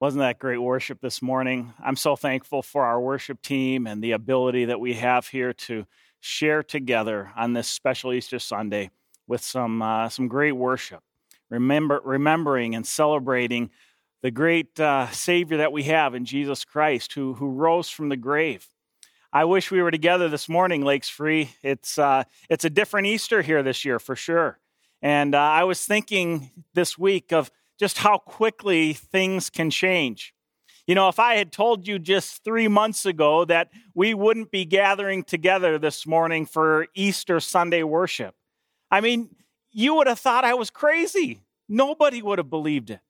Wasn't that great worship this morning? I'm so thankful for our worship team and the ability that we have here to share together on this special Easter Sunday with some, uh, some great worship. Remember, remembering and celebrating the great uh, Savior that we have in Jesus Christ, who, who rose from the grave. I wish we were together this morning, Lakes Free. It's, uh, it's a different Easter here this year, for sure. And uh, I was thinking this week of just how quickly things can change. You know, if I had told you just three months ago that we wouldn't be gathering together this morning for Easter Sunday worship, I mean, you would have thought I was crazy. Nobody would have believed it.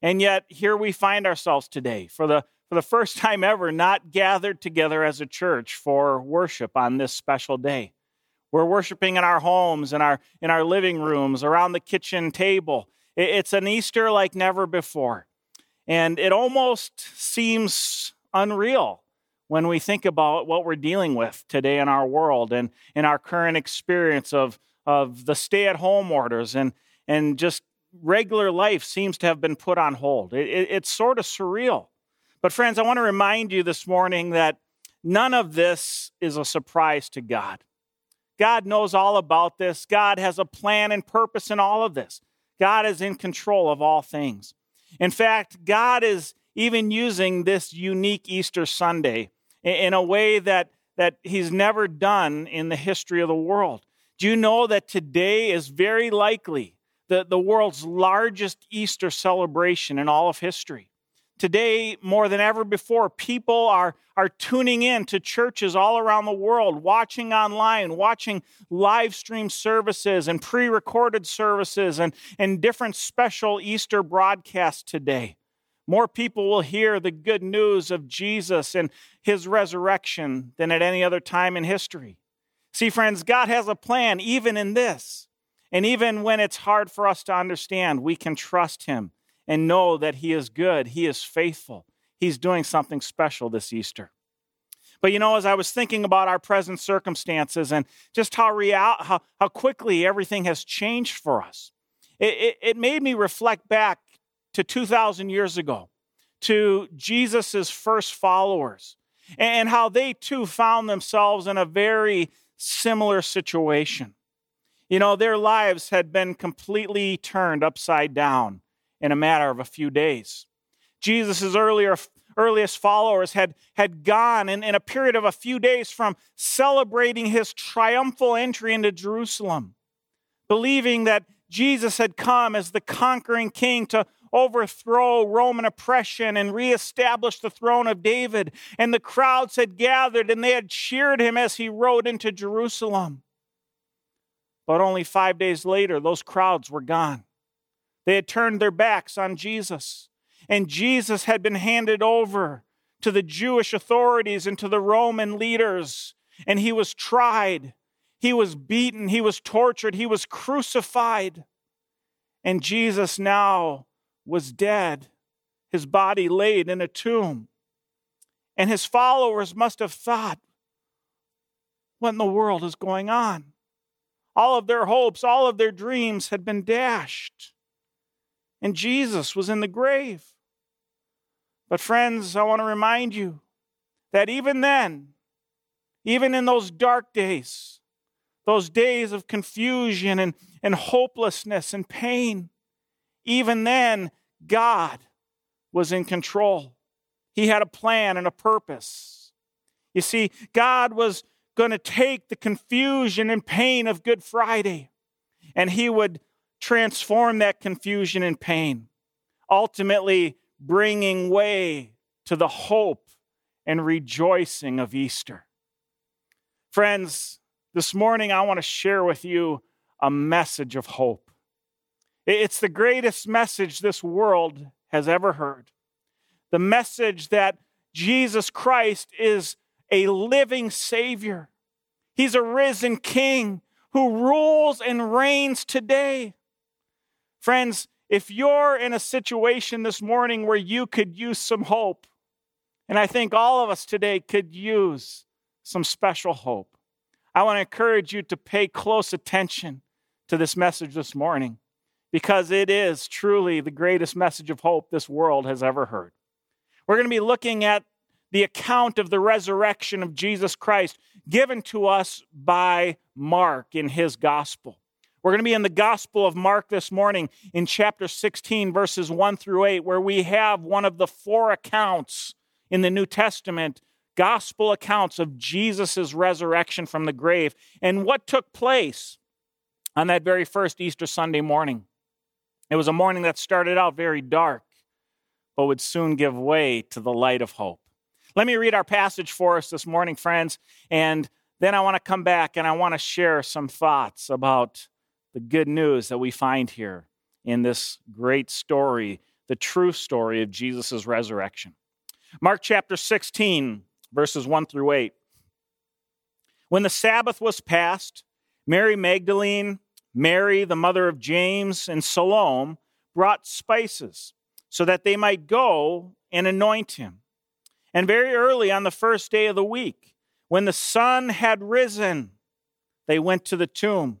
And yet, here we find ourselves today for the, for the first time ever, not gathered together as a church for worship on this special day. We're worshiping in our homes, in our, in our living rooms, around the kitchen table. It's an Easter like never before. And it almost seems unreal when we think about what we're dealing with today in our world and in our current experience of, of the stay at home orders and, and just regular life seems to have been put on hold. It, it, it's sort of surreal. But, friends, I want to remind you this morning that none of this is a surprise to God. God knows all about this. God has a plan and purpose in all of this. God is in control of all things. In fact, God is even using this unique Easter Sunday in a way that, that He's never done in the history of the world. Do you know that today is very likely the, the world's largest Easter celebration in all of history? Today, more than ever before, people are, are tuning in to churches all around the world, watching online, watching live stream services and pre recorded services and, and different special Easter broadcasts today. More people will hear the good news of Jesus and his resurrection than at any other time in history. See, friends, God has a plan even in this. And even when it's hard for us to understand, we can trust him and know that He is good, He is faithful. He's doing something special this Easter. But you know, as I was thinking about our present circumstances and just how, real, how, how quickly everything has changed for us, it, it, it made me reflect back to 2,000 years ago, to Jesus' first followers, and how they too found themselves in a very similar situation. You know, their lives had been completely turned upside down in a matter of a few days. Jesus' earlier earliest followers had, had gone in, in a period of a few days from celebrating his triumphal entry into Jerusalem, believing that Jesus had come as the conquering king to overthrow Roman oppression and reestablish the throne of David. And the crowds had gathered and they had cheered him as he rode into Jerusalem. But only five days later, those crowds were gone. They had turned their backs on Jesus, and Jesus had been handed over to the Jewish authorities and to the Roman leaders, and he was tried. He was beaten, he was tortured, he was crucified. And Jesus now was dead, his body laid in a tomb. And his followers must have thought, what in the world is going on? All of their hopes, all of their dreams had been dashed and Jesus was in the grave. But, friends, I want to remind you that even then, even in those dark days, those days of confusion and, and hopelessness and pain, even then, God was in control. He had a plan and a purpose. You see, God was going to take the confusion and pain of Good Friday and He would transform that confusion and pain, ultimately bringing way to the hope and rejoicing of Easter. Friends, this morning I want to share with you a message of hope. It's the greatest message this world has ever heard. The message that Jesus Christ is a living Savior. He's a risen King who rules and reigns today. Friends, if you're in a situation this morning where you could use some hope, and I think all of us today could use some special hope, I want to encourage you to pay close attention to this message this morning because it is truly the greatest message of hope this world has ever heard. We're going to be looking at the account of the resurrection of Jesus Christ given to us by Mark in his gospel. We're going to be in the Gospel of Mark this morning in chapter 16, verses 1 through 8, where we have one of the four accounts in the New Testament, gospel accounts of Jesus' resurrection from the grave and what took place on that very first Easter Sunday morning. It was a morning that started out very dark, but would soon give way to the light of hope. Let me read our passage for us this morning, friends, and then I want to come back and I want to share some thoughts about the good news that we find here in this great story, the true story of Jesus' resurrection. Mark chapter 16, verses 1 through 8. When the Sabbath was past, Mary Magdalene, Mary, the mother of James, and Salome brought spices so that they might go and anoint him. And very early on the first day of the week, when the sun had risen, they went to the tomb.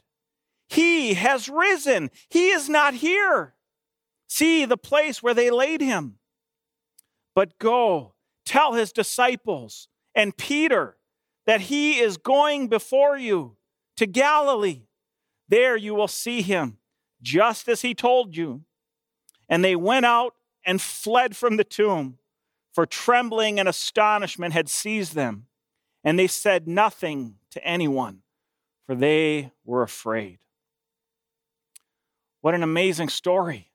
He has risen. He is not here. See the place where they laid him. But go, tell his disciples and Peter that he is going before you to Galilee. There you will see him, just as he told you. And they went out and fled from the tomb, for trembling and astonishment had seized them. And they said nothing to anyone, for they were afraid. What an amazing story.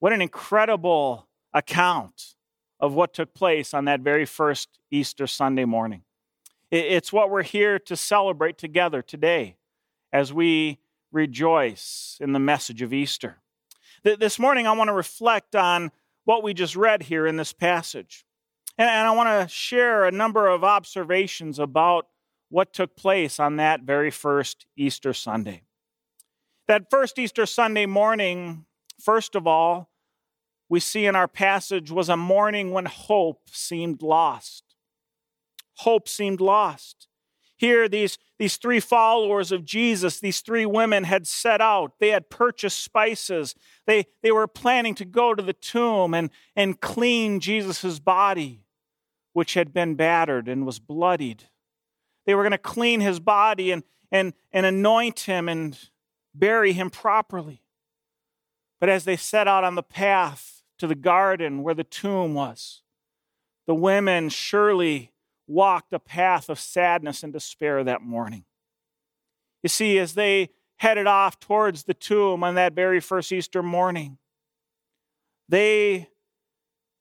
What an incredible account of what took place on that very first Easter Sunday morning. It's what we're here to celebrate together today as we rejoice in the message of Easter. This morning, I want to reflect on what we just read here in this passage. And I want to share a number of observations about what took place on that very first Easter Sunday. That first Easter Sunday morning, first of all, we see in our passage was a morning when hope seemed lost. Hope seemed lost. Here, these, these three followers of Jesus, these three women had set out. They had purchased spices. They, they were planning to go to the tomb and, and clean Jesus' body, which had been battered and was bloodied. They were going to clean his body and, and, and anoint him and bury him properly. But as they set out on the path to the garden where the tomb was, the women surely walked a path of sadness and despair that morning. You see, as they headed off towards the tomb on that very first Easter morning, they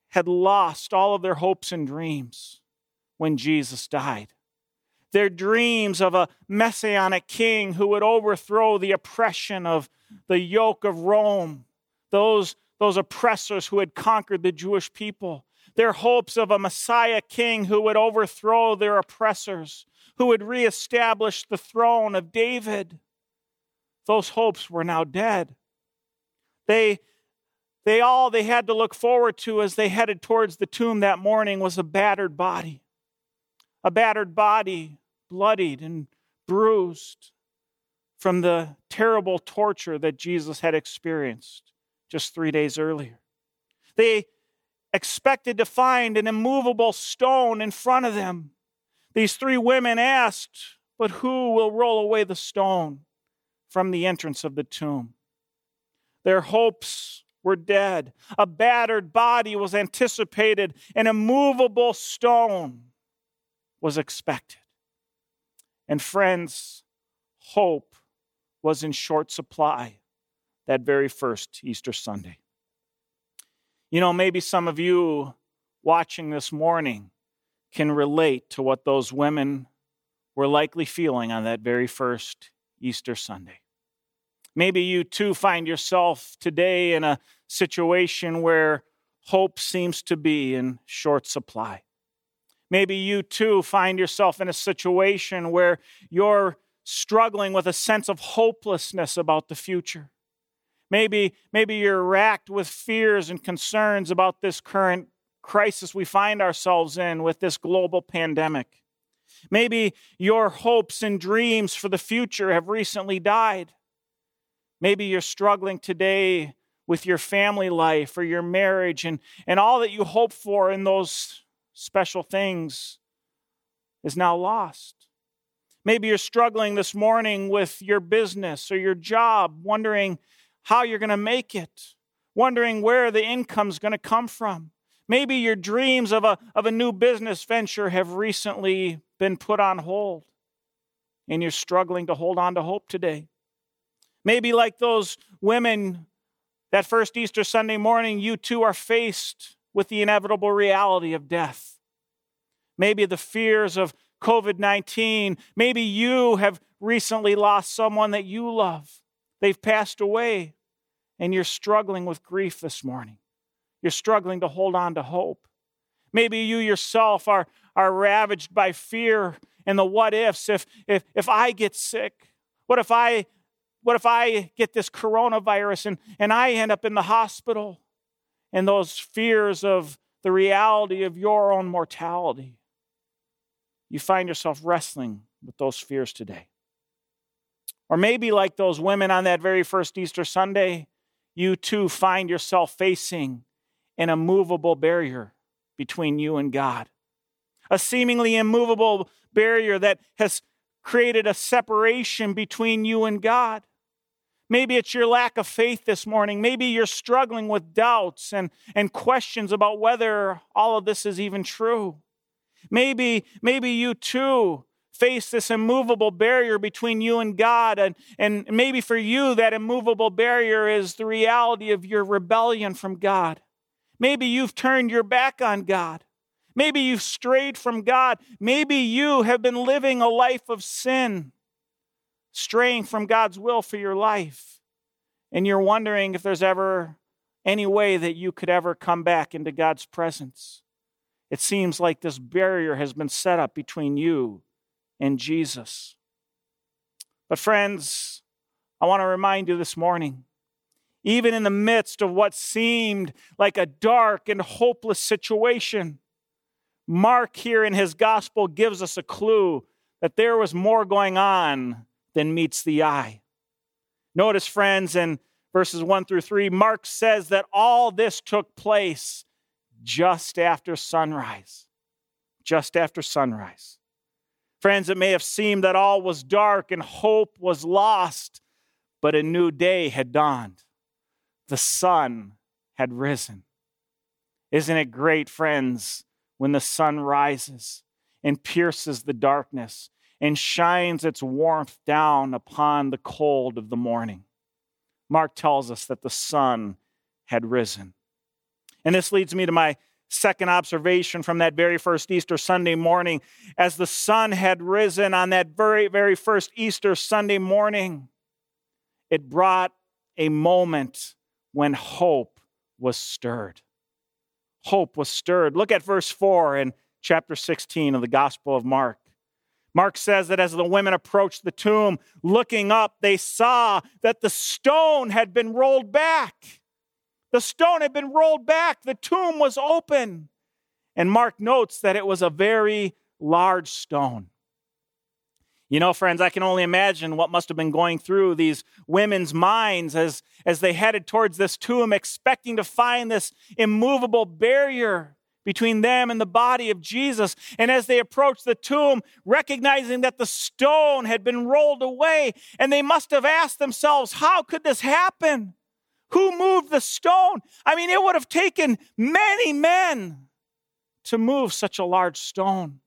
had lost all of their hopes and dreams when Jesus died their dreams of a messianic king who would overthrow the oppression of the yoke of Rome, those, those oppressors who had conquered the Jewish people, their hopes of a Messiah king who would overthrow their oppressors, who would reestablish the throne of David. Those hopes were now dead. They, they all they had to look forward to as they headed towards the tomb that morning was a battered body a battered body, bloodied and bruised from the terrible torture that Jesus had experienced just three days earlier. They expected to find an immovable stone in front of them. These three women asked, But who will roll away the stone from the entrance of the tomb? Their hopes were dead. A battered body was anticipated, an immovable stone was expected. And friends, hope was in short supply that very first Easter Sunday. You know, maybe some of you watching this morning can relate to what those women were likely feeling on that very first Easter Sunday. Maybe you too find yourself today in a situation where hope seems to be in short supply. Maybe you too find yourself in a situation where you're struggling with a sense of hopelessness about the future. Maybe, maybe you're racked with fears and concerns about this current crisis we find ourselves in with this global pandemic. Maybe your hopes and dreams for the future have recently died. Maybe you're struggling today with your family life or your marriage and, and all that you hope for in those special things is now lost. Maybe you're struggling this morning with your business or your job, wondering how you're going to make it, wondering where the income's going to come from. Maybe your dreams of a, of a new business venture have recently been put on hold and you're struggling to hold on to hope today. Maybe, like those women that first Easter Sunday morning, you too are faced with the inevitable reality of death. Maybe the fears of COVID 19. Maybe you have recently lost someone that you love. They've passed away, and you're struggling with grief this morning. You're struggling to hold on to hope. Maybe you yourself are, are ravaged by fear and the what ifs. If, if, if I get sick, what if I what if I get this coronavirus and, and I end up in the hospital? And those fears of the reality of your own mortality. You find yourself wrestling with those fears today. Or maybe, like those women on that very first Easter Sunday, you too find yourself facing an immovable barrier between you and God. A seemingly immovable barrier that has created a separation between you and God. Maybe it's your lack of faith this morning. Maybe you're struggling with doubts and, and questions about whether all of this is even true. Maybe, maybe you too face this immovable barrier between you and God. And, and maybe for you, that immovable barrier is the reality of your rebellion from God. Maybe you've turned your back on God. Maybe you've strayed from God. Maybe you have been living a life of sin straying from God's will for your life, and you're wondering if there's ever any way that you could ever come back into God's presence. It seems like this barrier has been set up between you and Jesus. But, friends, I want to remind you this morning even in the midst of what seemed like a dark and hopeless situation, Mark here in his gospel gives us a clue that there was more going on than meets the eye. Notice, friends, in verses 1 through 3, Mark says that all this took place just after sunrise. Just after sunrise. Friends, it may have seemed that all was dark and hope was lost, but a new day had dawned. The sun had risen. Isn't it great, friends, when the sun rises and pierces the darkness and shines its warmth down upon the cold of the morning. Mark tells us that the sun had risen. And this leads me to my second observation from that very first Easter Sunday morning. As the sun had risen on that very, very first Easter Sunday morning, it brought a moment when hope was stirred. Hope was stirred. Look at verse 4 in chapter 16 of the Gospel of Mark. Mark says that as the women approached the tomb, looking up, they saw that the stone had been rolled back. The stone had been rolled back. The tomb was open. And Mark notes that it was a very large stone. You know, friends, I can only imagine what must have been going through these women's minds as, as they headed towards this tomb, expecting to find this immovable barrier between them and the body of Jesus. And as they approached the tomb, recognizing that the stone had been rolled away, and they must have asked themselves, How could this happen? Who moved the stone? I mean, it would have taken many men to move such a large stone.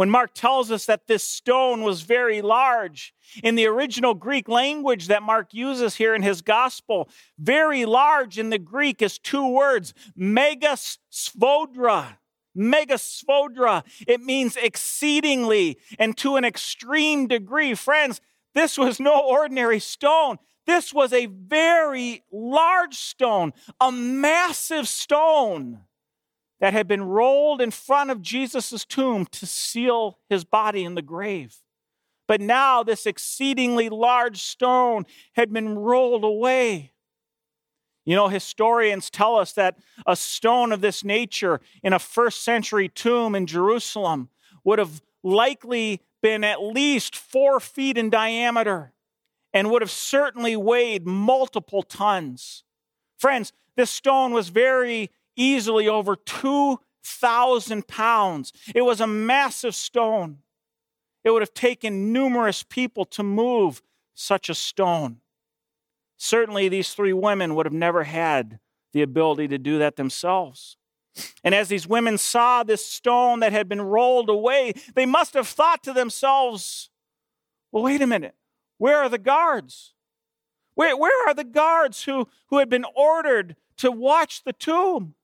When Mark tells us that this stone was very large, in the original Greek language that Mark uses here in his gospel, very large in the Greek is two words, megas sphodra. Megasvodra. It means exceedingly and to an extreme degree. Friends, this was no ordinary stone. this was a very large stone, a massive stone that had been rolled in front of Jesus' tomb to seal his body in the grave. But now this exceedingly large stone had been rolled away. You know, historians tell us that a stone of this nature in a first century tomb in Jerusalem would have likely been at least four feet in diameter and would have certainly weighed multiple tons. Friends, this stone was very easily over 2,000 pounds. It was a massive stone. It would have taken numerous people to move such a stone. Certainly, these three women would have never had the ability to do that themselves. And as these women saw this stone that had been rolled away, they must have thought to themselves, well, wait a minute, where are the guards? Where, where are the guards who, who had been ordered to watch the tomb?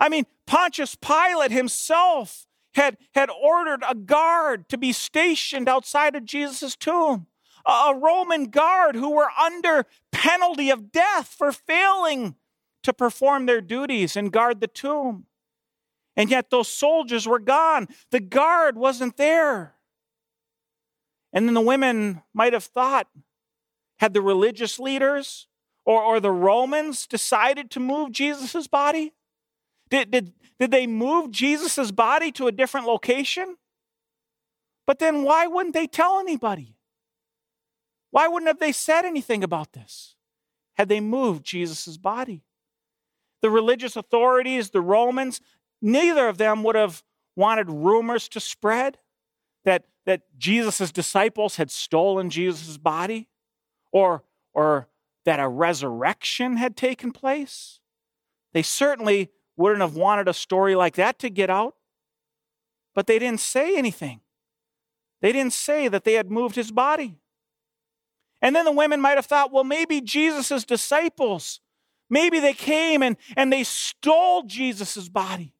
I mean, Pontius Pilate himself had, had ordered a guard to be stationed outside of Jesus' tomb, a, a Roman guard who were under penalty of death for failing to perform their duties and guard the tomb. And yet those soldiers were gone. The guard wasn't there. And then the women might have thought had the religious leaders or, or the Romans decided to move Jesus' body? Did, did, did they move Jesus' body to a different location? But then why wouldn't they tell anybody? Why wouldn't have they said anything about this? Had they moved Jesus' body? The religious authorities, the Romans, neither of them would have wanted rumors to spread that, that Jesus' disciples had stolen Jesus' body or, or that a resurrection had taken place. They certainly wouldn't have wanted a story like that to get out. But they didn't say anything. They didn't say that they had moved his body. And then the women might have thought, well, maybe Jesus' disciples, maybe they came and, and they stole Jesus' body.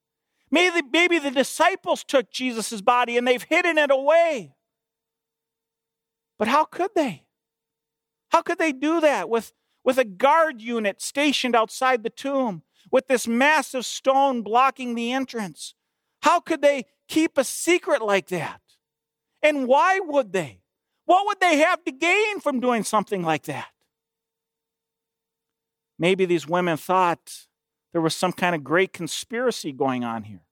Maybe, maybe the disciples took Jesus' body and they've hidden it away. But how could they? How could they do that with, with a guard unit stationed outside the tomb? With this massive stone blocking the entrance. How could they keep a secret like that? And why would they? What would they have to gain from doing something like that? Maybe these women thought there was some kind of great conspiracy going on here.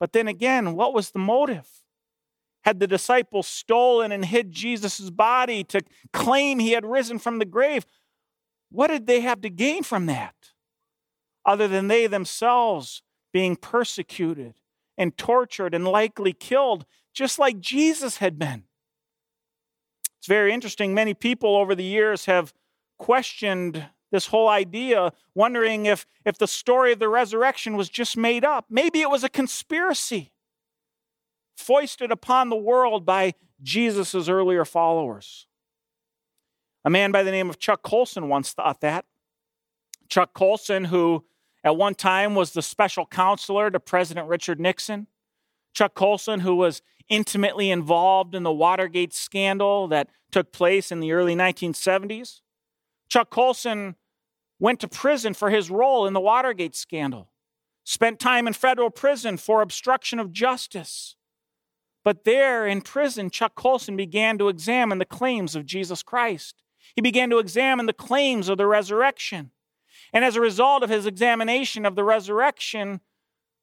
But then again, what was the motive? Had the disciples stolen and hid Jesus' body to claim he had risen from the grave? What did they have to gain from that? Other than they themselves being persecuted and tortured and likely killed, just like Jesus had been. It's very interesting. Many people over the years have questioned this whole idea, wondering if, if the story of the resurrection was just made up. Maybe it was a conspiracy foisted upon the world by Jesus' earlier followers. A man by the name of Chuck Colson once thought that. Chuck Colson, who at one time was the special counselor to President Richard Nixon. Chuck Colson, who was intimately involved in the Watergate scandal that took place in the early 1970s. Chuck Colson went to prison for his role in the Watergate scandal, spent time in federal prison for obstruction of justice. But there in prison, Chuck Colson began to examine the claims of Jesus Christ. He began to examine the claims of the resurrection. And as a result of his examination of the resurrection,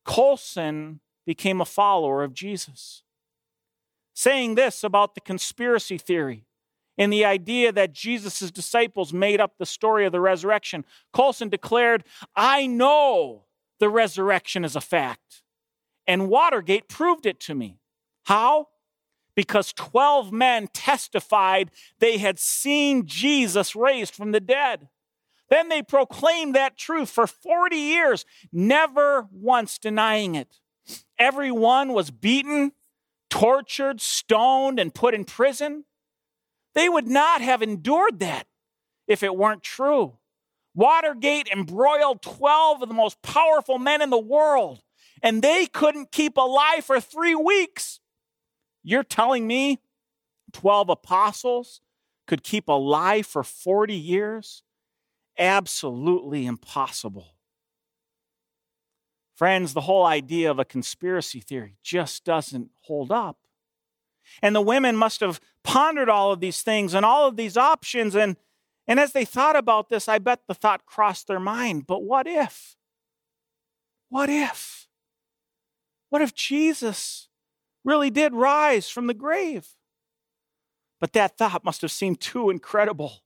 Colson became a follower of Jesus. Saying this about the conspiracy theory and the idea that Jesus' disciples made up the story of the resurrection, Colson declared, I know the resurrection is a fact. And Watergate proved it to me. How? Because 12 men testified they had seen Jesus raised from the dead. Then they proclaimed that truth for 40 years, never once denying it. Everyone was beaten, tortured, stoned, and put in prison. They would not have endured that if it weren't true. Watergate embroiled 12 of the most powerful men in the world, and they couldn't keep alive for three weeks. You're telling me 12 apostles, could keep alive for 40 years? Absolutely impossible. Friends, the whole idea of a conspiracy theory just doesn't hold up. And the women must have pondered all of these things and all of these options. And, and as they thought about this, I bet the thought crossed their mind but what if? What if? What if Jesus really did rise from the grave? But that thought must have seemed too incredible,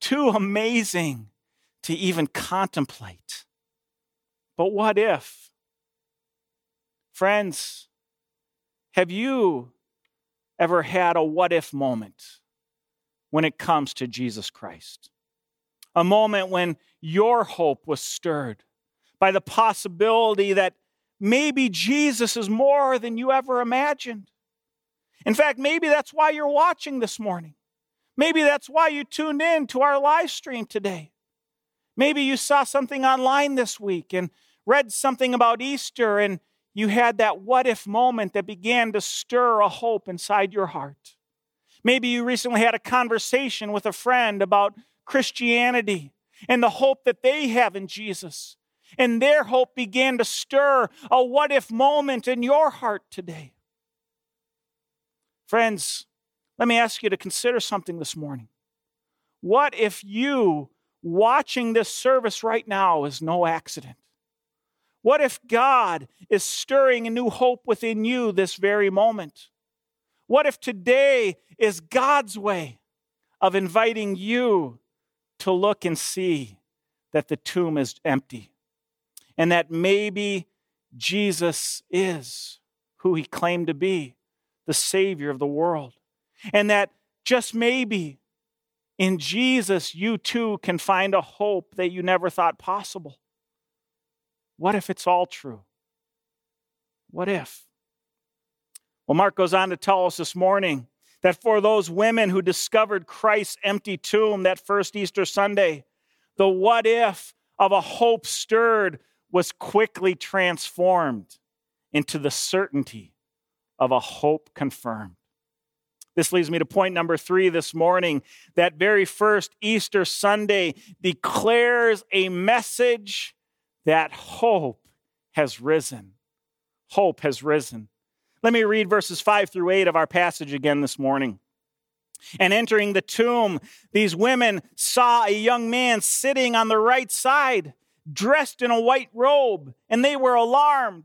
too amazing to even contemplate. But what if? Friends, have you ever had a what if moment when it comes to Jesus Christ? A moment when your hope was stirred by the possibility that maybe Jesus is more than you ever imagined. In fact, maybe that's why you're watching this morning. Maybe that's why you tuned in to our live stream today. Maybe you saw something online this week and read something about Easter and you had that what if moment that began to stir a hope inside your heart. Maybe you recently had a conversation with a friend about Christianity and the hope that they have in Jesus. And their hope began to stir a what if moment in your heart today. Friends, let me ask you to consider something this morning. What if you watching this service right now is no accident? What if God is stirring a new hope within you this very moment? What if today is God's way of inviting you to look and see that the tomb is empty and that maybe Jesus is who he claimed to be, the Savior of the world, and that just maybe in Jesus you too can find a hope that you never thought possible? What if it's all true? What if? Well, Mark goes on to tell us this morning that for those women who discovered Christ's empty tomb that first Easter Sunday, the what if of a hope stirred was quickly transformed into the certainty of a hope confirmed. This leads me to point number three this morning. That very first Easter Sunday declares a message that hope has risen. Hope has risen. Let me read verses 5 through 8 of our passage again this morning. And entering the tomb, these women saw a young man sitting on the right side, dressed in a white robe, and they were alarmed.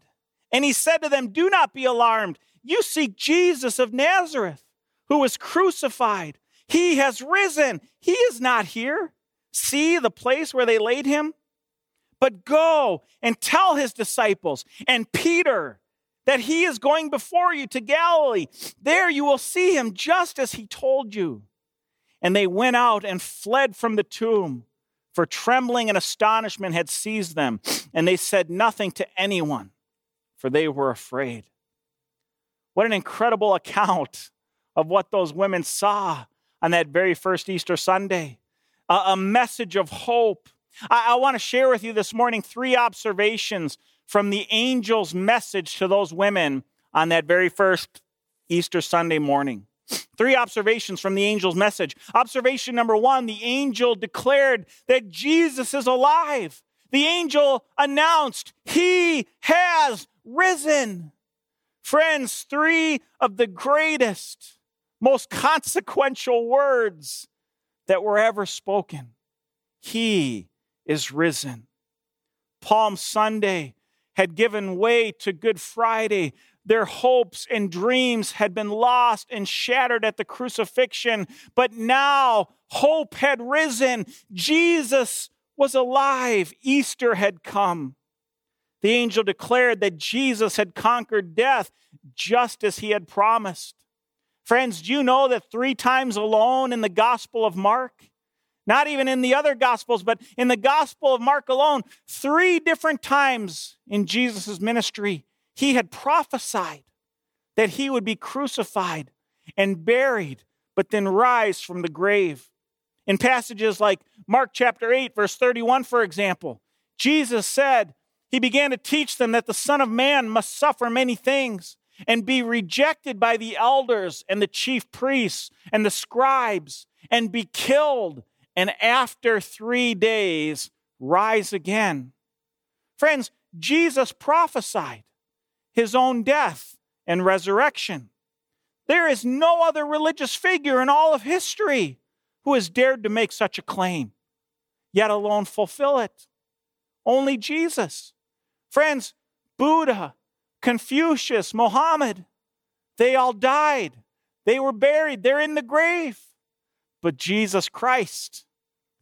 And he said to them, Do not be alarmed. You seek Jesus of Nazareth, who was crucified. He has risen. He is not here. See the place where they laid him? But go and tell his disciples and Peter that he is going before you to Galilee. There you will see him just as he told you. And they went out and fled from the tomb, for trembling and astonishment had seized them, and they said nothing to anyone, for they were afraid. What an incredible account of what those women saw on that very first Easter Sunday. A, a message of hope I, I want to share with you this morning three observations from the angel's message to those women on that very first Easter Sunday morning. Three observations from the angel's message. Observation number one the angel declared that Jesus is alive. The angel announced, He has risen. Friends, three of the greatest, most consequential words that were ever spoken. He is risen. Palm Sunday had given way to Good Friday. Their hopes and dreams had been lost and shattered at the crucifixion, but now hope had risen. Jesus was alive. Easter had come. The angel declared that Jesus had conquered death just as he had promised. Friends, do you know that three times alone in the Gospel of Mark, not even in the other Gospels, but in the Gospel of Mark alone, three different times in Jesus' ministry, he had prophesied that he would be crucified and buried, but then rise from the grave. In passages like Mark chapter 8, verse 31, for example, Jesus said, He began to teach them that the Son of Man must suffer many things and be rejected by the elders and the chief priests and the scribes and be killed, and after three days rise again. Friends, Jesus prophesied his own death and resurrection. There is no other religious figure in all of history who has dared to make such a claim, yet alone fulfill it. Only Jesus. Friends, Buddha, Confucius, Mohammed, they all died. They were buried. They're in the grave. But Jesus Christ,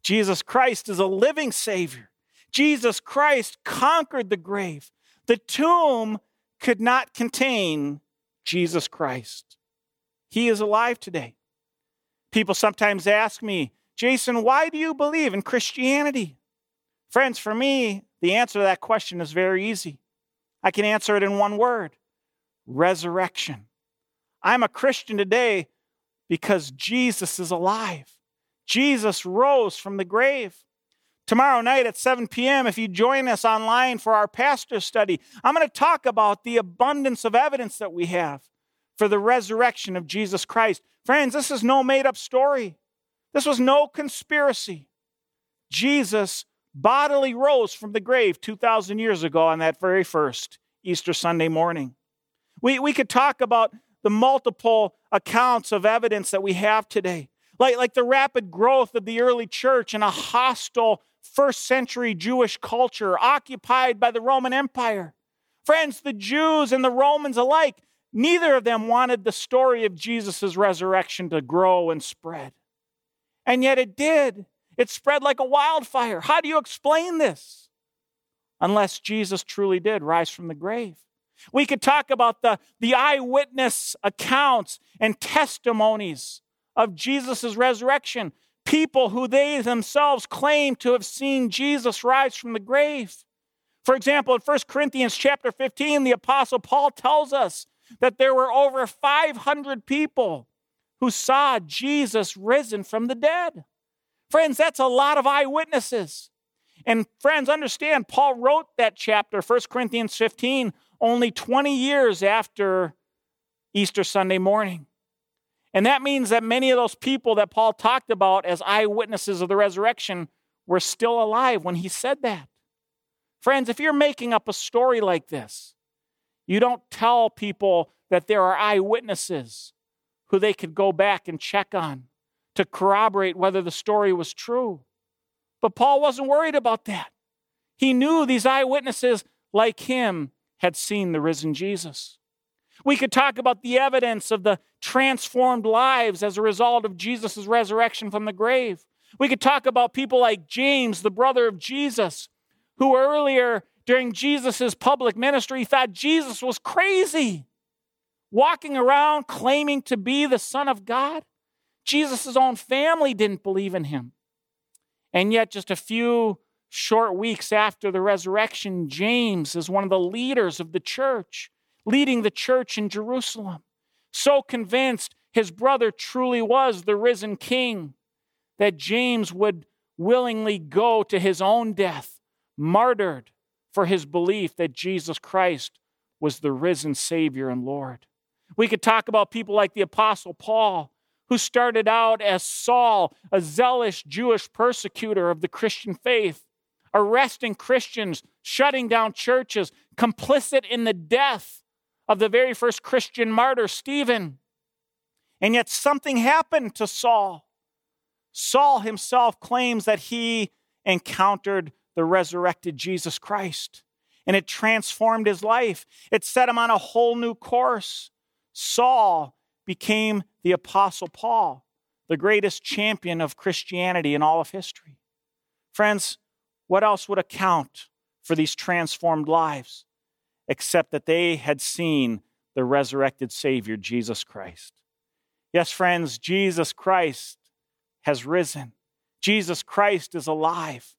Jesus Christ is a living Savior. Jesus Christ conquered the grave. The tomb could not contain Jesus Christ. He is alive today. People sometimes ask me, Jason, why do you believe in Christianity? Friends, for me, the answer to that question is very easy. I can answer it in one word resurrection. I'm a Christian today because Jesus is alive. Jesus rose from the grave. Tomorrow night at 7 p.m., if you join us online for our pastor study, I'm going to talk about the abundance of evidence that we have for the resurrection of Jesus Christ. Friends, this is no made up story. This was no conspiracy. Jesus bodily rose from the grave 2,000 years ago on that very first Easter Sunday morning. We, we could talk about the multiple accounts of evidence that we have today, like, like the rapid growth of the early church in a hostile first century Jewish culture occupied by the Roman Empire. Friends, the Jews and the Romans alike, neither of them wanted the story of Jesus' resurrection to grow and spread. And yet it did. It spread like a wildfire. How do you explain this? Unless Jesus truly did rise from the grave. We could talk about the, the eyewitness accounts and testimonies of Jesus' resurrection. People who they themselves claim to have seen Jesus rise from the grave. For example, in 1 Corinthians chapter 15, the Apostle Paul tells us that there were over 500 people who saw Jesus risen from the dead. Friends, that's a lot of eyewitnesses. And friends, understand, Paul wrote that chapter, 1 Corinthians 15, only 20 years after Easter Sunday morning. And that means that many of those people that Paul talked about as eyewitnesses of the resurrection were still alive when he said that. Friends, if you're making up a story like this, you don't tell people that there are eyewitnesses who they could go back and check on to corroborate whether the story was true. But Paul wasn't worried about that. He knew these eyewitnesses, like him, had seen the risen Jesus. We could talk about the evidence of the transformed lives as a result of Jesus' resurrection from the grave. We could talk about people like James, the brother of Jesus, who earlier during Jesus' public ministry thought Jesus was crazy, walking around claiming to be the Son of God. Jesus' own family didn't believe in him. And yet, just a few short weeks after the resurrection, James is one of the leaders of the church, leading the church in Jerusalem. So convinced his brother truly was the risen king that James would willingly go to his own death, martyred for his belief that Jesus Christ was the risen Savior and Lord. We could talk about people like the Apostle Paul, who started out as Saul, a zealous Jewish persecutor of the Christian faith, arresting Christians, shutting down churches, complicit in the death of the very first Christian martyr, Stephen. And yet something happened to Saul. Saul himself claims that he encountered the resurrected Jesus Christ, and it transformed his life. It set him on a whole new course. Saul became the Apostle Paul, the greatest champion of Christianity in all of history. Friends, what else would account for these transformed lives except that they had seen the resurrected Savior, Jesus Christ? Yes, friends, Jesus Christ has risen. Jesus Christ is alive.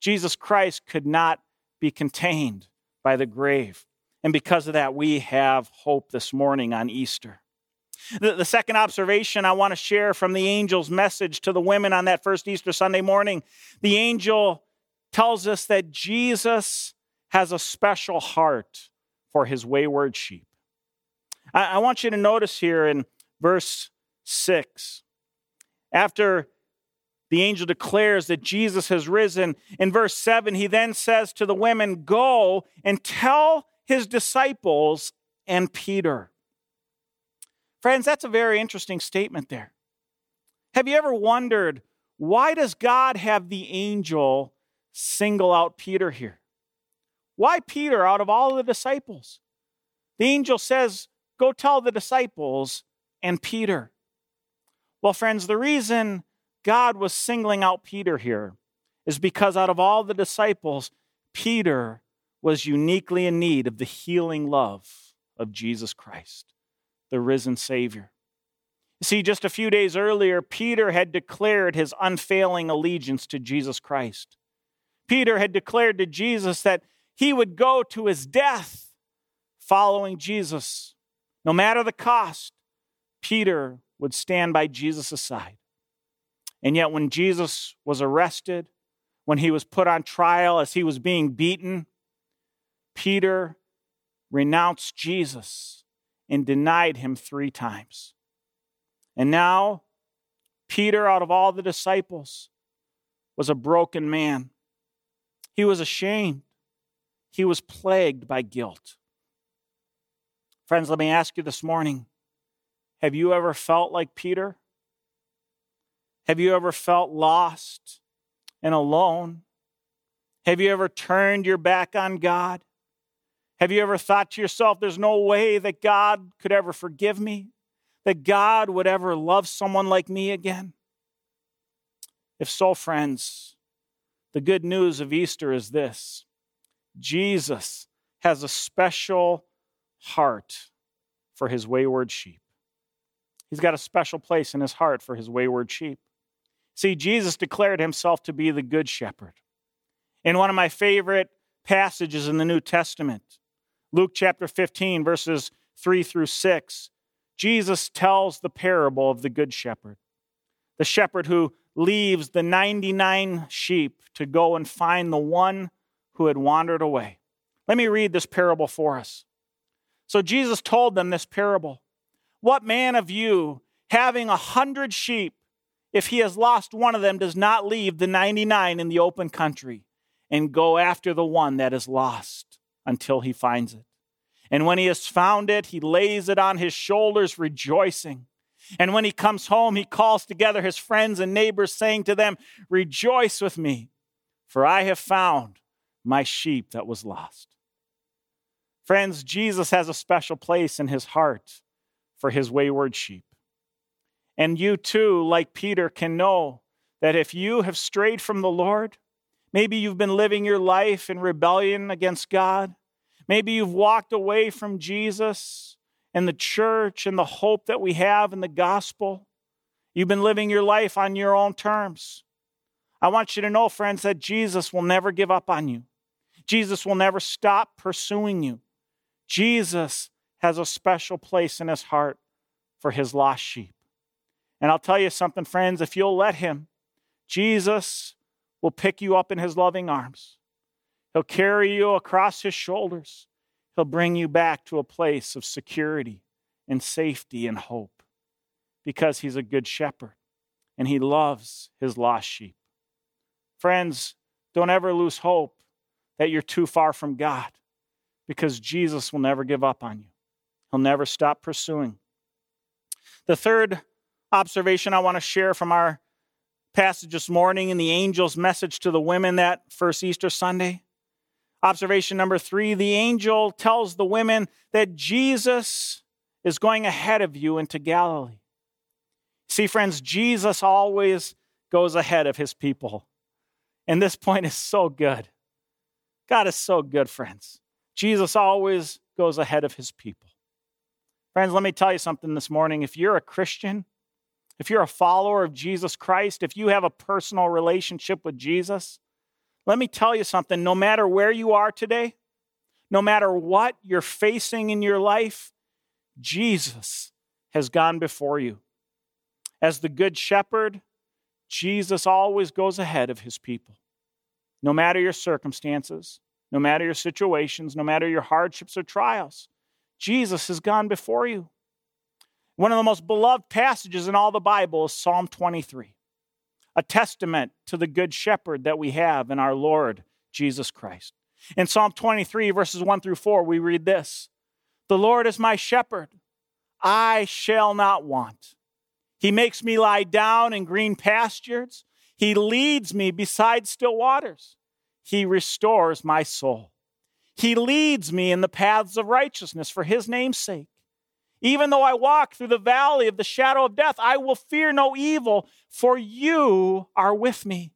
Jesus Christ could not be contained by the grave. And because of that, we have hope this morning on Easter. The, the second observation I want to share from the angel's message to the women on that first Easter Sunday morning the angel tells us that Jesus has a special heart for his wayward sheep. I, I want you to notice here in verse 6 After the angel declares that Jesus has risen, in verse 7, he then says to the women, Go and tell his disciples and Peter. Friends, that's a very interesting statement there. Have you ever wondered why does God have the angel single out Peter here? Why Peter out of all the disciples? The angel says, Go tell the disciples and Peter. Well, friends, the reason God was singling out Peter here is because out of all the disciples, Peter was uniquely in need of the healing love of Jesus Christ, the risen Savior. See, just a few days earlier, Peter had declared his unfailing allegiance to Jesus Christ. Peter had declared to Jesus that he would go to his death following Jesus. No matter the cost, Peter would stand by Jesus' side. And yet, when Jesus was arrested, when he was put on trial, as he was being beaten, Peter renounced Jesus and denied him three times. And now, Peter, out of all the disciples, was a broken man. He was ashamed. He was plagued by guilt. Friends, let me ask you this morning have you ever felt like Peter? Have you ever felt lost and alone? Have you ever turned your back on God? Have you ever thought to yourself, there's no way that God could ever forgive me? that God would ever love someone like me again? If so, friends, the good news of Easter is this Jesus has a special heart for his wayward sheep. He's got a special place in his heart for his wayward sheep. See, Jesus declared himself to be the good shepherd. In one of my favorite passages in the New Testament, Luke chapter 15, verses 3 through 6, Jesus tells the parable of the Good Shepherd, the shepherd who leaves the 99 sheep to go and find the one who had wandered away. Let me read this parable for us. So Jesus told them this parable What man of you, having a hundred sheep, if he has lost one of them, does not leave the 99 in the open country and go after the one that is lost until he finds it? And when he has found it, he lays it on his shoulders, rejoicing. And when he comes home, he calls together his friends and neighbors, saying to them, Rejoice with me, for I have found my sheep that was lost. Friends, Jesus has a special place in his heart for his wayward sheep. And you too, like Peter, can know that if you have strayed from the Lord, maybe you've been living your life in rebellion against God, Maybe you've walked away from Jesus and the church and the hope that we have in the gospel. You've been living your life on your own terms. I want you to know, friends, that Jesus will never give up on you. Jesus will never stop pursuing you. Jesus has a special place in his heart for his lost sheep. And I'll tell you something, friends, if you'll let him, Jesus will pick you up in his loving arms. He'll carry you across his shoulders. He'll bring you back to a place of security and safety and hope because he's a good shepherd and he loves his lost sheep. Friends, don't ever lose hope that you're too far from God because Jesus will never give up on you. He'll never stop pursuing. The third observation I want to share from our passage this morning in the angel's message to the women that first Easter Sunday Observation number three the angel tells the women that Jesus is going ahead of you into Galilee. See, friends, Jesus always goes ahead of his people. And this point is so good. God is so good, friends. Jesus always goes ahead of his people. Friends, let me tell you something this morning. If you're a Christian, if you're a follower of Jesus Christ, if you have a personal relationship with Jesus, let me tell you something no matter where you are today, no matter what you're facing in your life, Jesus has gone before you. As the Good Shepherd, Jesus always goes ahead of his people. No matter your circumstances, no matter your situations, no matter your hardships or trials, Jesus has gone before you. One of the most beloved passages in all the Bible is Psalm 23, a testament to the good shepherd that we have in our Lord Jesus Christ. In Psalm 23, verses 1 through 4, we read this The Lord is my shepherd, I shall not want. He makes me lie down in green pastures, He leads me beside still waters, He restores my soul. He leads me in the paths of righteousness for His name's sake. Even though I walk through the valley of the shadow of death, I will fear no evil, for you are with me.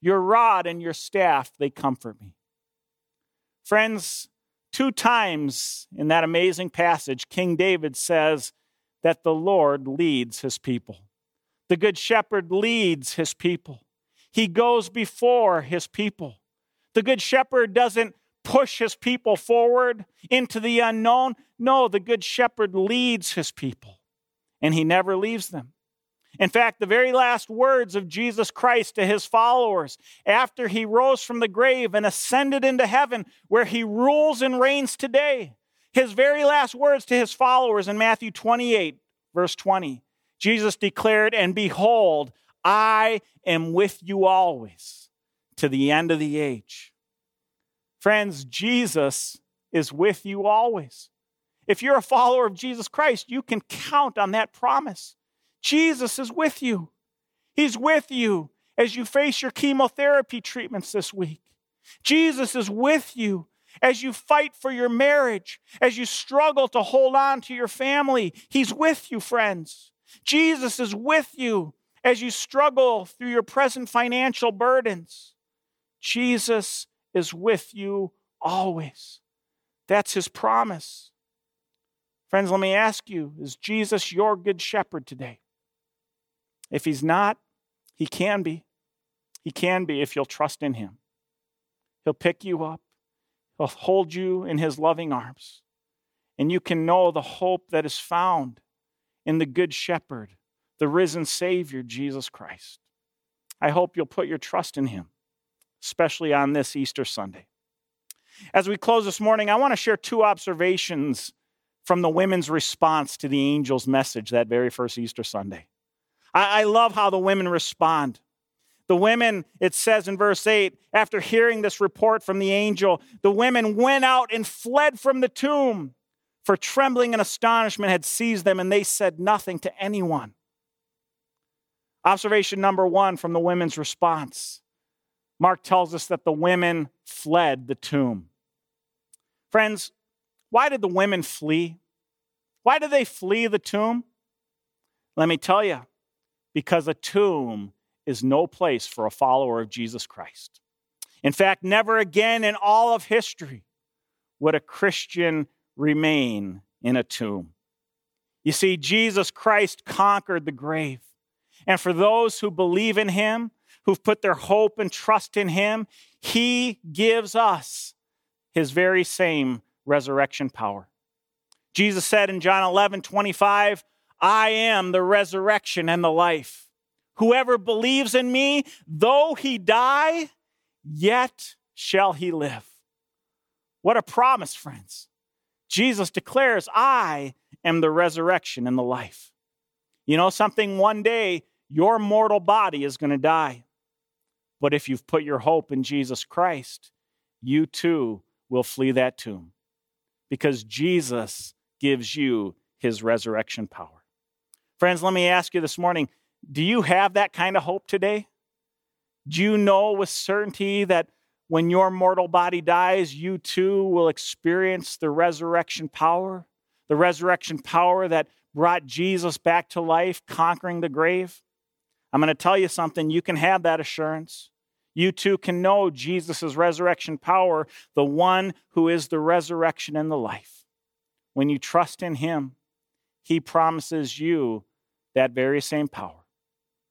Your rod and your staff, they comfort me. Friends, two times in that amazing passage, King David says that the Lord leads his people. The Good Shepherd leads his people, he goes before his people. The Good Shepherd doesn't push his people forward into the unknown. No, the Good Shepherd leads his people, and he never leaves them. In fact, the very last words of Jesus Christ to his followers after he rose from the grave and ascended into heaven, where he rules and reigns today, his very last words to his followers in Matthew 28, verse 20, Jesus declared, And behold, I am with you always to the end of the age. Friends, Jesus is with you always. If you're a follower of Jesus Christ, you can count on that promise. Jesus is with you. He's with you as you face your chemotherapy treatments this week. Jesus is with you as you fight for your marriage, as you struggle to hold on to your family. He's with you, friends. Jesus is with you as you struggle through your present financial burdens. Jesus is with you always. That's his promise. Friends, let me ask you is Jesus your good shepherd today? If he's not, he can be. He can be if you'll trust in him. He'll pick you up, he'll hold you in his loving arms, and you can know the hope that is found in the good shepherd, the risen Savior, Jesus Christ. I hope you'll put your trust in him especially on this Easter Sunday. As we close this morning, I want to share two observations from the women's response to the angel's message that very first Easter Sunday. I, I love how the women respond. The women, it says in verse 8, after hearing this report from the angel, the women went out and fled from the tomb, for trembling and astonishment had seized them, and they said nothing to anyone. Observation number one from the women's response Mark tells us that the women fled the tomb. Friends, why did the women flee? Why did they flee the tomb? Let me tell you, because a tomb is no place for a follower of Jesus Christ. In fact, never again in all of history would a Christian remain in a tomb. You see, Jesus Christ conquered the grave. And for those who believe in him, who've put their hope and trust in him, he gives us his very same resurrection power. Jesus said in John 11, 25, I am the resurrection and the life. Whoever believes in me, though he die, yet shall he live. What a promise, friends. Jesus declares, I am the resurrection and the life. You know something? One day, your mortal body is going to die. But if you've put your hope in Jesus Christ, you too will flee that tomb because Jesus gives you his resurrection power. Friends, let me ask you this morning do you have that kind of hope today? Do you know with certainty that when your mortal body dies, you too will experience the resurrection power? The resurrection power that brought Jesus back to life, conquering the grave? I'm going to tell you something. You can have that assurance. You too can know Jesus' resurrection power, the one who is the resurrection and the life. When you trust in him, he promises you that very same power,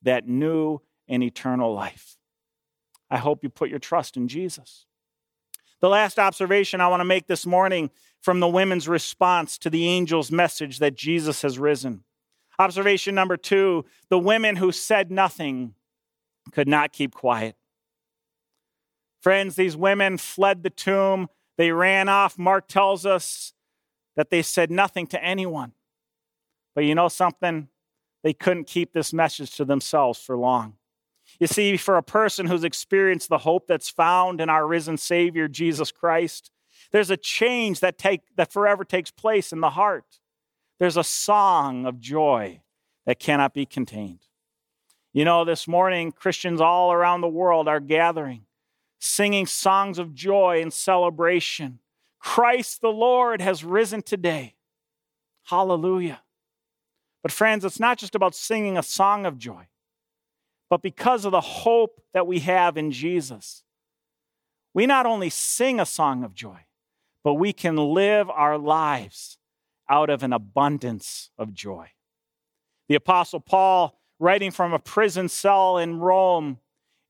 that new and eternal life. I hope you put your trust in Jesus. The last observation I want to make this morning from the women's response to the angel's message that Jesus has risen. Observation number two the women who said nothing could not keep quiet. Friends, these women fled the tomb. They ran off. Mark tells us that they said nothing to anyone. But you know something? They couldn't keep this message to themselves for long. You see, for a person who's experienced the hope that's found in our risen Savior, Jesus Christ, there's a change that, take, that forever takes place in the heart. There's a song of joy that cannot be contained. You know, this morning, Christians all around the world are gathering, singing songs of joy and celebration. Christ the Lord has risen today. Hallelujah. But, friends, it's not just about singing a song of joy, but because of the hope that we have in Jesus, we not only sing a song of joy, but we can live our lives out of an abundance of joy. The Apostle Paul writing from a prison cell in Rome.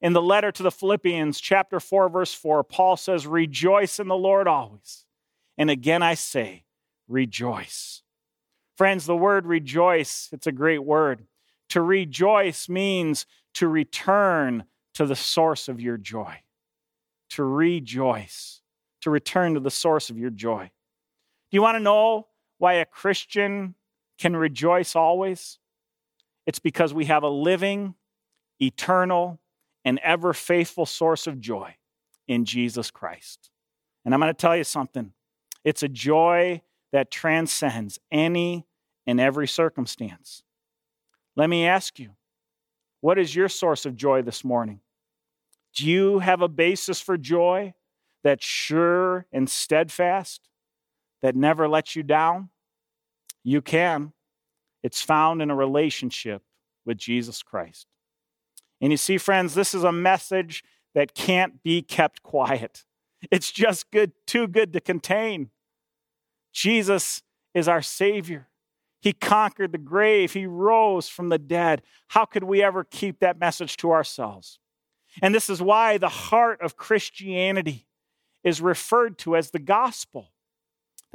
In the letter to the Philippians, chapter 4, verse 4, Paul says, Rejoice in the Lord always. And again I say, rejoice. Friends, the word rejoice, it's a great word. To rejoice means to return to the source of your joy. To rejoice, to return to the source of your joy. Do you want to know why a Christian can rejoice always? It's because we have a living, eternal, and ever faithful source of joy in Jesus Christ. And I'm going to tell you something it's a joy that transcends any and every circumstance. Let me ask you, what is your source of joy this morning? Do you have a basis for joy that's sure and steadfast, that never lets you down? You can. It's found in a relationship with Jesus Christ. And you see, friends, this is a message that can't be kept quiet. It's just good, too good to contain. Jesus is our Savior. He conquered the grave. He rose from the dead. How could we ever keep that message to ourselves? And this is why the heart of Christianity is referred to as the gospel.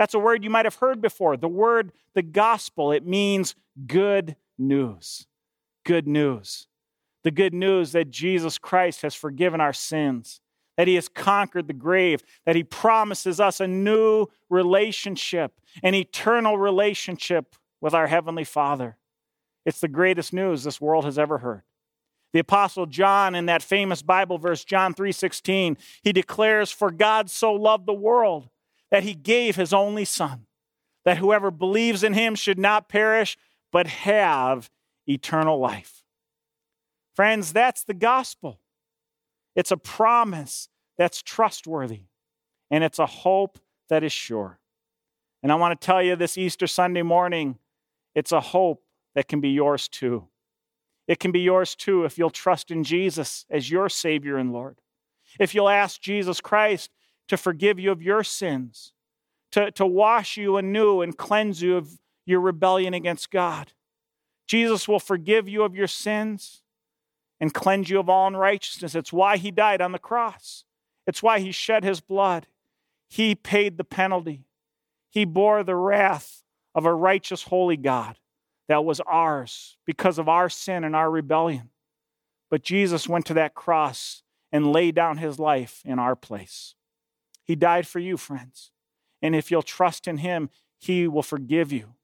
That's a word you might have heard before. The word, the gospel, it means good news. Good news. The good news that Jesus Christ has forgiven our sins, that he has conquered the grave, that he promises us a new relationship, an eternal relationship with our Heavenly Father. It's the greatest news this world has ever heard. The apostle John in that famous Bible verse John 3:16, he declares for God so loved the world that he gave his only son, that whoever believes in him should not perish, but have eternal life. Friends, that's the gospel. It's a promise that's trustworthy, and it's a hope that is sure. And I want to tell you this Easter Sunday morning, it's a hope that can be yours too. It can be yours too if you'll trust in Jesus as your Savior and Lord. If you'll ask Jesus Christ to forgive you of your sins, to, to wash you anew and cleanse you of your rebellion against God. Jesus will forgive you of your sins and cleanse you of all unrighteousness. It's why he died on the cross, it's why he shed his blood. He paid the penalty, he bore the wrath of a righteous, holy God that was ours because of our sin and our rebellion. But Jesus went to that cross and laid down his life in our place. He died for you, friends. And if you'll trust in Him, He will forgive you.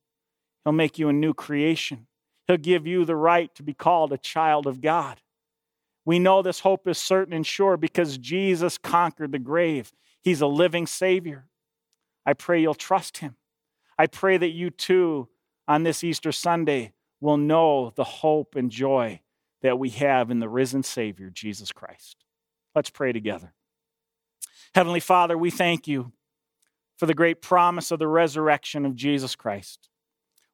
He'll make you a new creation. He'll give you the right to be called a child of God. We know this hope is certain and sure because Jesus conquered the grave. He's a living Savior. I pray you'll trust Him. I pray that you too, on this Easter Sunday, will know the hope and joy that we have in the risen Savior, Jesus Christ. Let's pray together. Heavenly Father, we thank you for the great promise of the resurrection of Jesus Christ.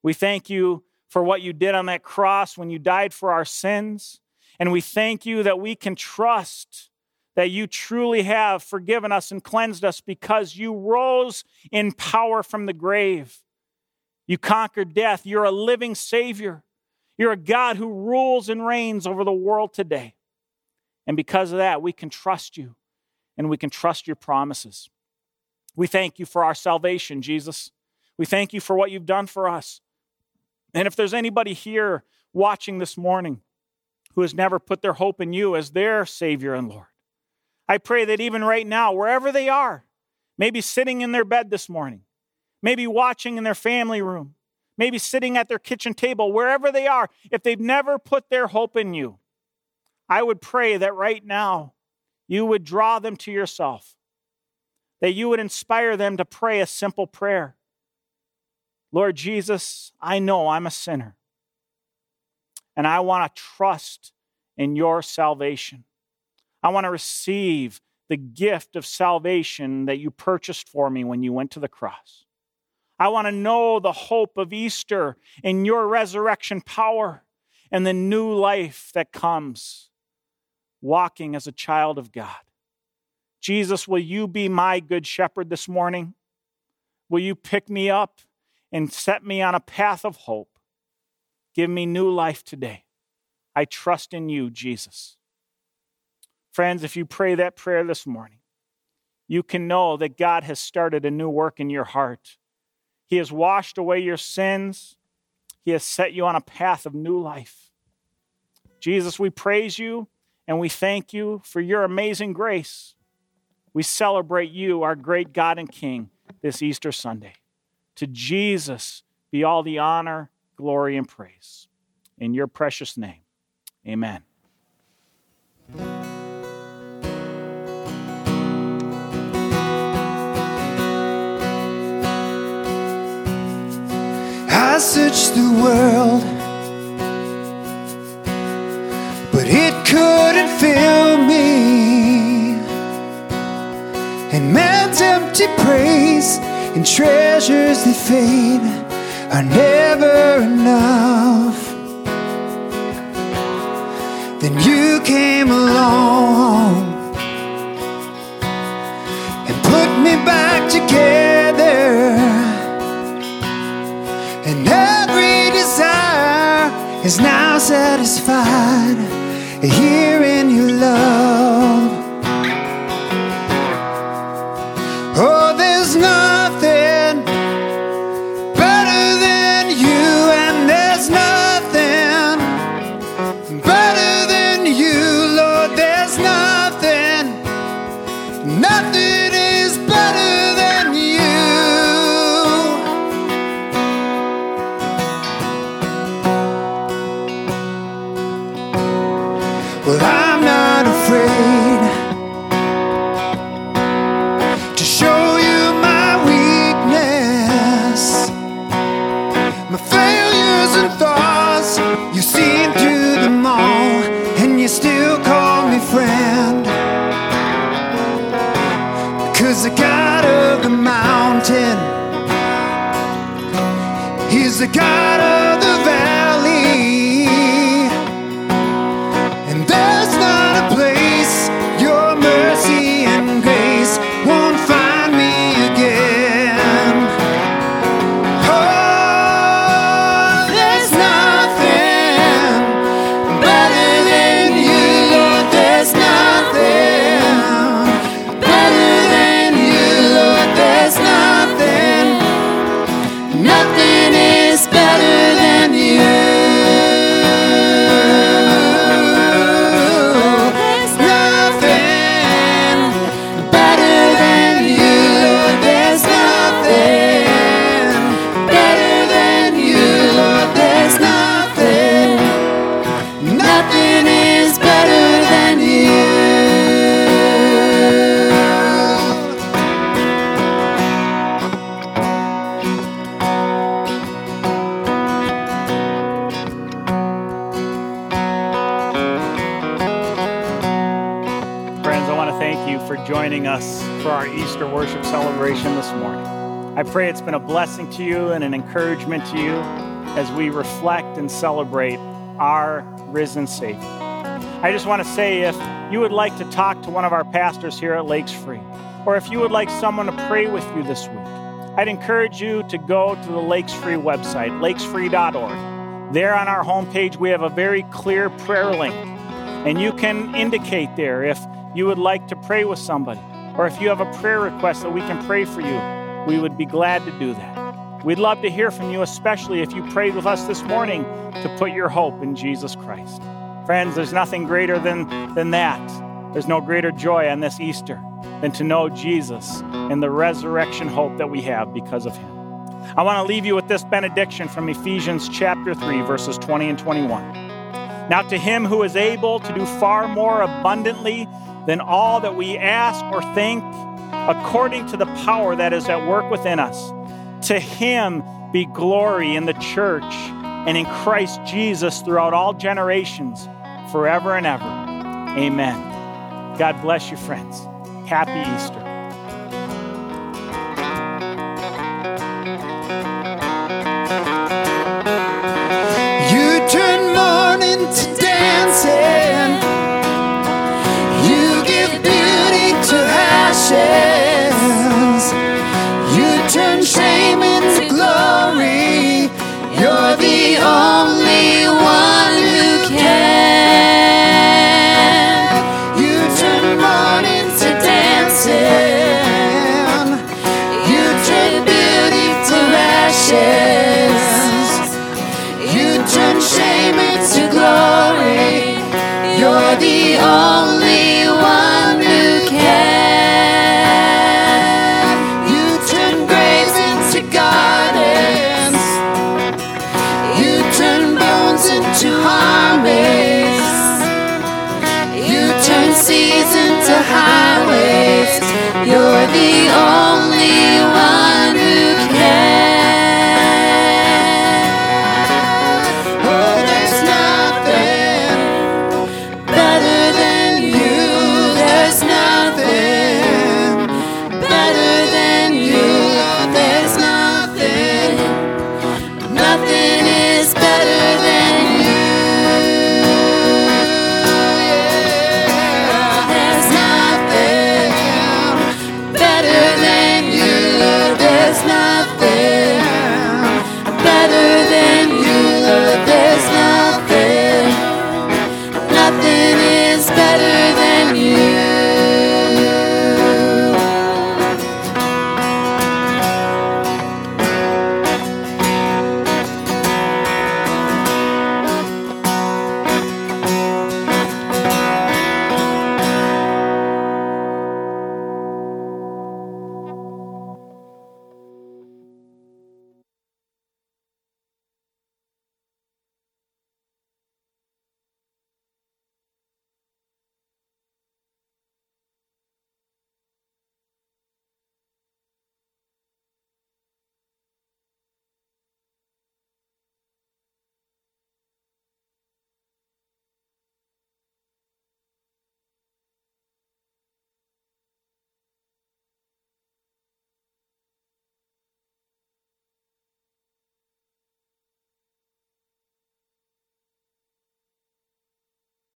We thank you for what you did on that cross when you died for our sins. And we thank you that we can trust that you truly have forgiven us and cleansed us because you rose in power from the grave. You conquered death. You're a living Savior. You're a God who rules and reigns over the world today. And because of that, we can trust you and we can trust your promises. We thank you for our salvation, Jesus. We thank you for what you've done for us. And if there's anybody here watching this morning who has never put their hope in you as their Savior and Lord, I pray that even right now, wherever they are, maybe sitting in their bed this morning, maybe watching in their family room, maybe sitting at their kitchen table, wherever they are, if they've never put their hope in you, I would pray that right now you would draw them to yourself, that you would inspire them to pray a simple prayer Lord Jesus, I know I'm a sinner, and I want to trust in your salvation. I want to receive the gift of salvation that you purchased for me when you went to the cross. I want to know the hope of Easter in your resurrection power and the new life that comes walking as a child of God. Jesus, will you be my good shepherd this morning? Will you pick me up and set me on a path of hope? Give me new life today. I trust in you, Jesus. Friends, if you pray that prayer this morning, you can know that God has started a new work in your heart. He has washed away your sins, He has set you on a path of new life. Jesus, we praise you and we thank you for your amazing grace. We celebrate you, our great God and King, this Easter Sunday. To Jesus be all the honor, glory, and praise. In your precious name, amen. I searched the world, And man's empty praise and treasures that fade are never enough. Then you came along and put me back together. And every desire is now satisfied here in your love. The God pray it's been a blessing to you and an encouragement to you as we reflect and celebrate our risen Savior. I just want to say if you would like to talk to one of our pastors here at Lakes Free, or if you would like someone to pray with you this week, I'd encourage you to go to the Lakes Free website, lakesfree.org. There on our homepage, we have a very clear prayer link, and you can indicate there if you would like to pray with somebody, or if you have a prayer request that we can pray for you, we would be glad to do that. We'd love to hear from you, especially if you prayed with us this morning to put your hope in Jesus Christ. Friends, there's nothing greater than, than that. There's no greater joy on this Easter than to know Jesus and the resurrection hope that we have because of him. I want to leave you with this benediction from Ephesians chapter 3, verses 20 and 21. Now, to him who is able to do far more abundantly than all that we ask or think, according to the power that is at work within us. To him be glory in the church and in Christ Jesus throughout all generations, forever and ever. Amen. God bless you, friends. Happy Easter. come